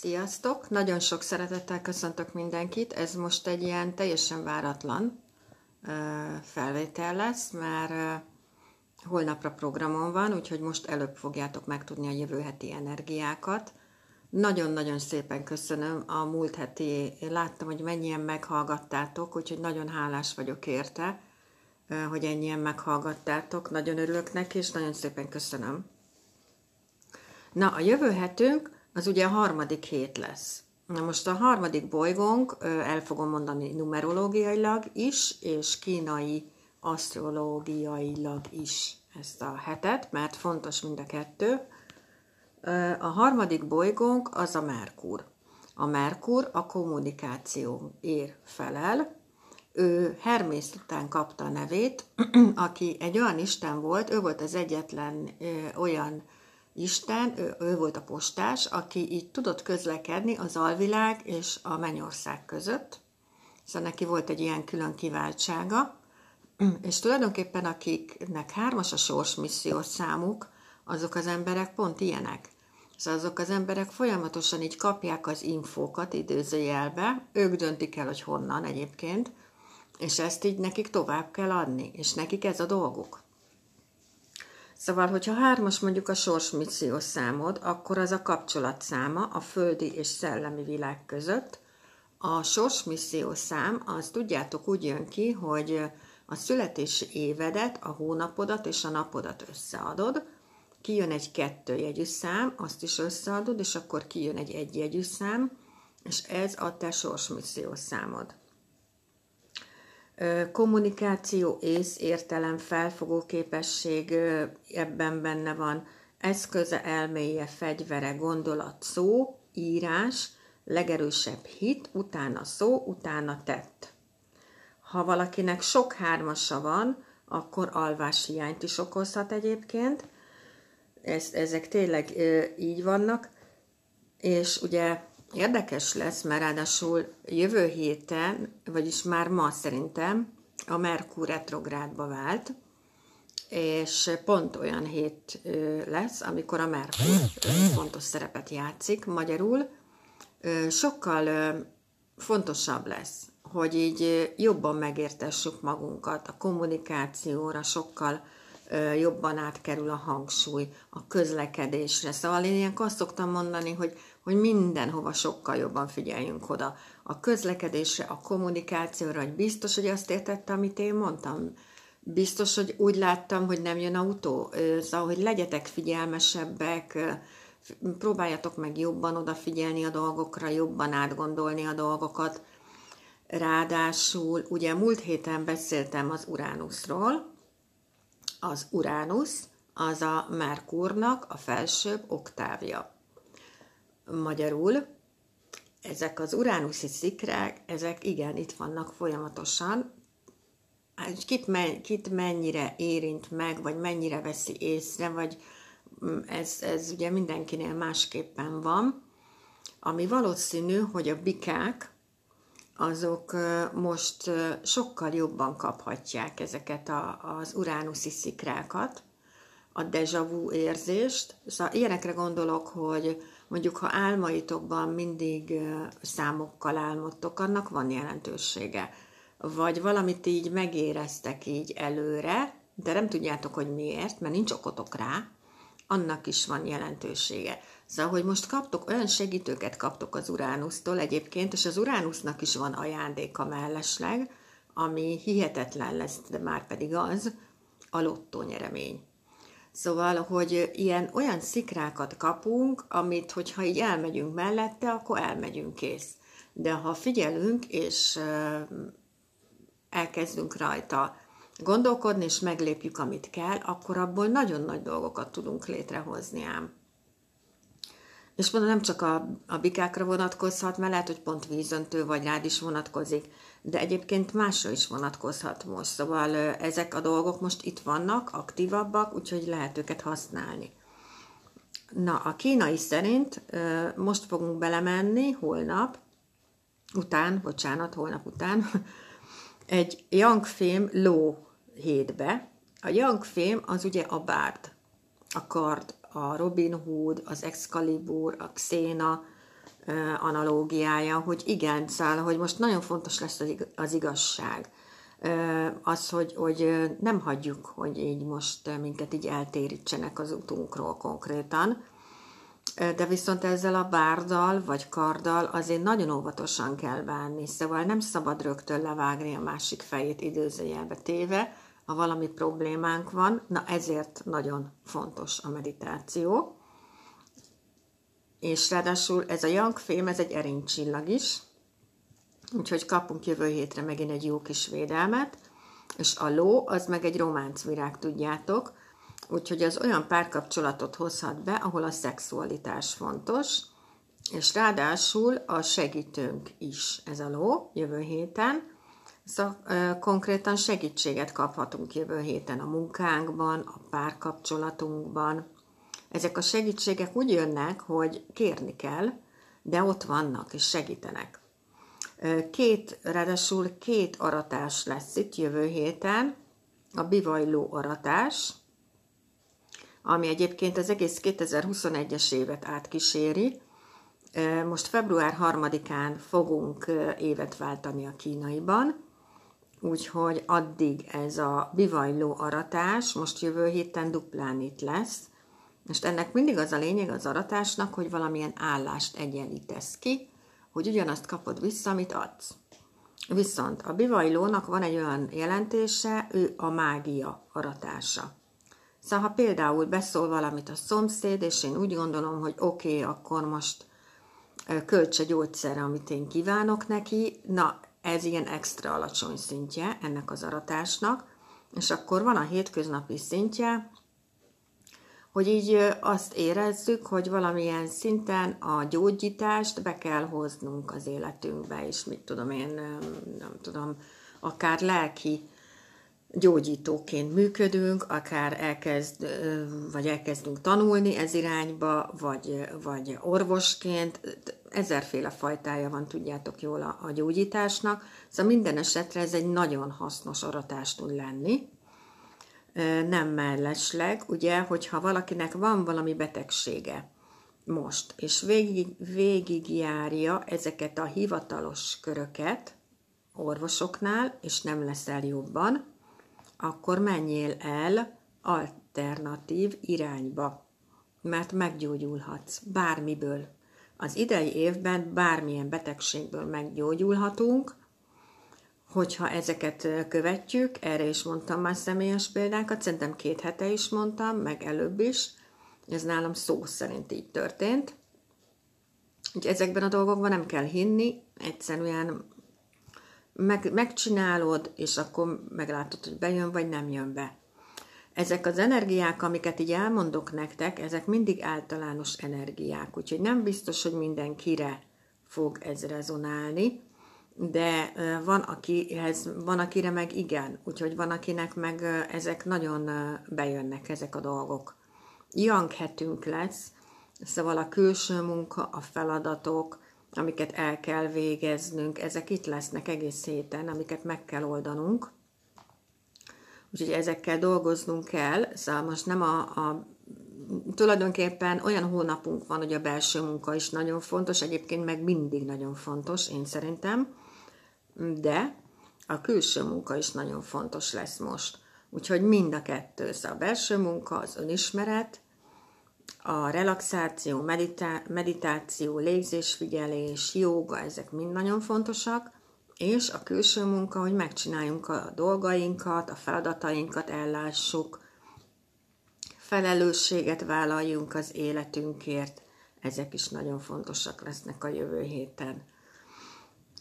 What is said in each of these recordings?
Sziasztok! Nagyon sok szeretettel köszöntök mindenkit. Ez most egy ilyen teljesen váratlan felvétel lesz, mert holnapra programon van, úgyhogy most előbb fogjátok megtudni a jövő heti energiákat. Nagyon-nagyon szépen köszönöm a múlt heti, láttam, hogy mennyien meghallgattátok, úgyhogy nagyon hálás vagyok érte, hogy ennyien meghallgattátok. Nagyon örülök neki, és nagyon szépen köszönöm. Na, a jövő hetünk az ugye a harmadik hét lesz. Na most a harmadik bolygónk, el fogom mondani numerológiailag is, és kínai asztrológiailag is ezt a hetet, mert fontos mind a kettő. A harmadik bolygónk az a Merkur. A Merkur a kommunikáció ér felel. Ő Hermész után kapta a nevét, aki egy olyan isten volt, ő volt az egyetlen olyan Isten, ő, ő volt a postás, aki így tudott közlekedni az alvilág és a mennyország között. Szóval neki volt egy ilyen külön kiváltsága. És tulajdonképpen akiknek hármas a sorsmissziós számuk, azok az emberek pont ilyenek. Szóval azok az emberek folyamatosan így kapják az infókat időzőjelbe, ők döntik el, hogy honnan egyébként, és ezt így nekik tovább kell adni, és nekik ez a dolguk. Szóval, hogyha hármas mondjuk a sorsmissziós számod, akkor az a kapcsolat száma a földi és szellemi világ között. A sorsmissziós szám, az tudjátok úgy jön ki, hogy a születési évedet, a hónapodat és a napodat összeadod, kijön egy kettőjegyű szám, azt is összeadod, és akkor kijön egy egyjegyű szám, és ez a te sorsmissziós számod kommunikáció, ész, értelem, felfogó képesség ebben benne van, eszköze, elméje, fegyvere, gondolat, szó, írás, legerősebb hit, utána szó, utána tett. Ha valakinek sok hármasa van, akkor alváshiányt is okozhat egyébként. Ez, ezek tényleg így vannak. És ugye Érdekes lesz, mert ráadásul jövő héten, vagyis már ma szerintem, a Merkur retrográdba vált, és pont olyan hét lesz, amikor a Merkur fontos szerepet játszik. Magyarul sokkal fontosabb lesz, hogy így jobban megértessük magunkat, a kommunikációra sokkal jobban átkerül a hangsúly, a közlekedésre. Szóval én ilyenkor azt szoktam mondani, hogy hogy mindenhova sokkal jobban figyeljünk oda. A közlekedésre, a kommunikációra, hogy biztos, hogy azt értette, amit én mondtam. Biztos, hogy úgy láttam, hogy nem jön autó. Szóval, hogy legyetek figyelmesebbek, próbáljatok meg jobban odafigyelni a dolgokra, jobban átgondolni a dolgokat. Ráadásul, ugye múlt héten beszéltem az Uránuszról. Az Uránusz az a Merkurnak a felsőbb oktávja magyarul, ezek az uránuszi szikrák, ezek igen, itt vannak folyamatosan, kit, me, kit mennyire érint meg, vagy mennyire veszi észre, vagy mm, ez, ez ugye mindenkinél másképpen van, ami valószínű, hogy a bikák, azok most sokkal jobban kaphatják ezeket a, az uránuszi szikrákat, a deja vu érzést. Szóval ilyenekre gondolok, hogy mondjuk ha álmaitokban mindig számokkal álmodtok, annak van jelentősége. Vagy valamit így megéreztek így előre, de nem tudjátok, hogy miért, mert nincs okotok rá, annak is van jelentősége. Szóval, hogy most kaptok, olyan segítőket kaptok az Uránusztól egyébként, és az Uránusznak is van ajándéka mellesleg, ami hihetetlen lesz, de már pedig az, a lottó nyeremény. Szóval, hogy ilyen olyan szikrákat kapunk, amit, hogyha így elmegyünk mellette, akkor elmegyünk kész. De ha figyelünk, és elkezdünk rajta gondolkodni, és meglépjük, amit kell, akkor abból nagyon nagy dolgokat tudunk létrehozni ám. És mondom, nem csak a, a bikákra vonatkozhat, mert lehet, hogy pont vízöntő vagy rád is vonatkozik, de egyébként másra is vonatkozhat most. Szóval ezek a dolgok most itt vannak, aktívabbak, úgyhogy lehet őket használni. Na, a kínai szerint most fogunk belemenni, holnap, után, bocsánat, holnap után, egy Yang ló hétbe. A Yang az ugye a bárd, a kard, a Robin Hood, az Excalibur, a Xena, analógiája, hogy igen, száll, hogy most nagyon fontos lesz az igazság. Az, hogy, hogy nem hagyjuk, hogy így most minket így eltérítsenek az utunkról konkrétan, de viszont ezzel a bárdal vagy karddal azért nagyon óvatosan kell bánni, szóval nem szabad rögtön levágni a másik fejét időzőjelbe téve, ha valami problémánk van, na ezért nagyon fontos a meditáció. És ráadásul ez a jangfém, ez egy erénycsillag is, úgyhogy kapunk jövő hétre megint egy jó kis védelmet, és a ló, az meg egy románcvirág, tudjátok, úgyhogy az olyan párkapcsolatot hozhat be, ahol a szexualitás fontos, és ráadásul a segítőnk is ez a ló jövő héten, Szóval konkrétan segítséget kaphatunk jövő héten a munkánkban, a párkapcsolatunkban. Ezek a segítségek úgy jönnek, hogy kérni kell, de ott vannak és segítenek. Két, ráadásul két aratás lesz itt jövő héten, a bivajló aratás, ami egyébként az egész 2021-es évet átkíséri. Most február 3-án fogunk évet váltani a kínaiban, úgyhogy addig ez a bivajló aratás most jövő héten duplán itt lesz. Most ennek mindig az a lényeg az aratásnak, hogy valamilyen állást egyenlítesz ki, hogy ugyanazt kapod vissza, amit adsz. Viszont a bivajlónak van egy olyan jelentése, ő a mágia aratása. Szóval ha például beszól valamit a szomszéd, és én úgy gondolom, hogy oké, okay, akkor most költse gyógyszerre, amit én kívánok neki, na ez ilyen extra alacsony szintje ennek az aratásnak, és akkor van a hétköznapi szintje, hogy így azt érezzük, hogy valamilyen szinten a gyógyítást be kell hoznunk az életünkbe, és mit tudom én, nem tudom, akár lelki gyógyítóként működünk, akár elkezd, vagy elkezdünk tanulni ez irányba, vagy, vagy orvosként, ezerféle fajtája van, tudjátok jól a, a gyógyításnak, szóval minden esetre ez egy nagyon hasznos aratás tud lenni, nem mellesleg, ugye, hogyha valakinek van valami betegsége most, és végig, végigjárja ezeket a hivatalos köröket orvosoknál, és nem leszel jobban, akkor menjél el alternatív irányba, mert meggyógyulhatsz bármiből. Az idei évben bármilyen betegségből meggyógyulhatunk, hogyha ezeket követjük, erre is mondtam már személyes példákat, szerintem két hete is mondtam, meg előbb is, ez nálam szó szerint így történt. Úgyhogy ezekben a dolgokban nem kell hinni, egyszerűen meg, megcsinálod, és akkor meglátod, hogy bejön, vagy nem jön be. Ezek az energiák, amiket így elmondok nektek, ezek mindig általános energiák, úgyhogy nem biztos, hogy mindenkire fog ez rezonálni, de van, akihez, van akire meg igen, úgyhogy van, akinek meg ezek nagyon bejönnek, ezek a dolgok. Young hetünk lesz, szóval a külső munka, a feladatok, amiket el kell végeznünk, ezek itt lesznek egész héten, amiket meg kell oldanunk. Úgyhogy ezekkel dolgoznunk kell, szóval most nem a, a tulajdonképpen olyan hónapunk van, hogy a belső munka is nagyon fontos, egyébként meg mindig nagyon fontos, én szerintem, de a külső munka is nagyon fontos lesz most. Úgyhogy mind a kettő, szóval a belső munka, az önismeret, a relaxáció, meditá- meditáció, légzésfigyelés, jóga, ezek mind nagyon fontosak, és a külső munka, hogy megcsináljunk a dolgainkat, a feladatainkat ellássuk, felelősséget vállaljunk az életünkért, ezek is nagyon fontosak lesznek a jövő héten.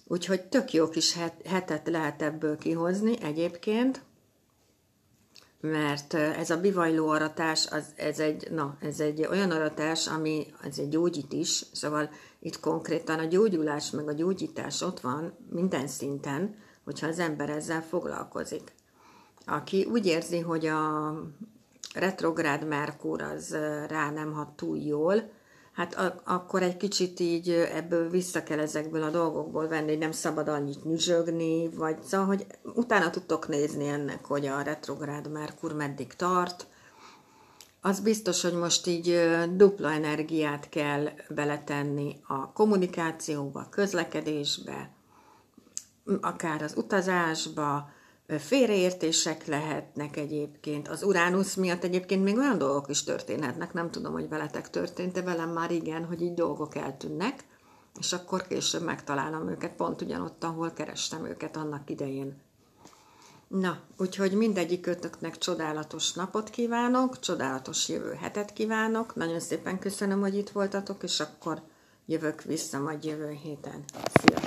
Úgyhogy tök jó kis hetet lehet ebből kihozni egyébként, mert ez a bivajló aratás, az, ez, egy, na, ez egy olyan aratás, ami ez egy gyógyít is, szóval itt konkrétan a gyógyulás meg a gyógyítás ott van minden szinten, hogyha az ember ezzel foglalkozik. Aki úgy érzi, hogy a retrográd Merkur az rá nem hat túl jól, hát a- akkor egy kicsit így ebből vissza kell ezekből a dolgokból venni, hogy nem szabad annyit nyüzsögni, vagy szóval, hogy utána tudtok nézni ennek, hogy a retrográd Merkur meddig tart, az biztos, hogy most így dupla energiát kell beletenni a kommunikációba, közlekedésbe, akár az utazásba, félreértések lehetnek egyébként. Az Uránusz miatt egyébként még olyan dolgok is történhetnek, nem tudom, hogy veletek történt-e, velem már igen, hogy így dolgok eltűnnek, és akkor később megtalálom őket, pont ugyanott, ahol kerestem őket annak idején. Na, úgyhogy mindegyik kötöknek csodálatos napot kívánok, csodálatos jövő hetet kívánok. Nagyon szépen köszönöm, hogy itt voltatok, és akkor jövök vissza majd jövő héten. Sziasztok!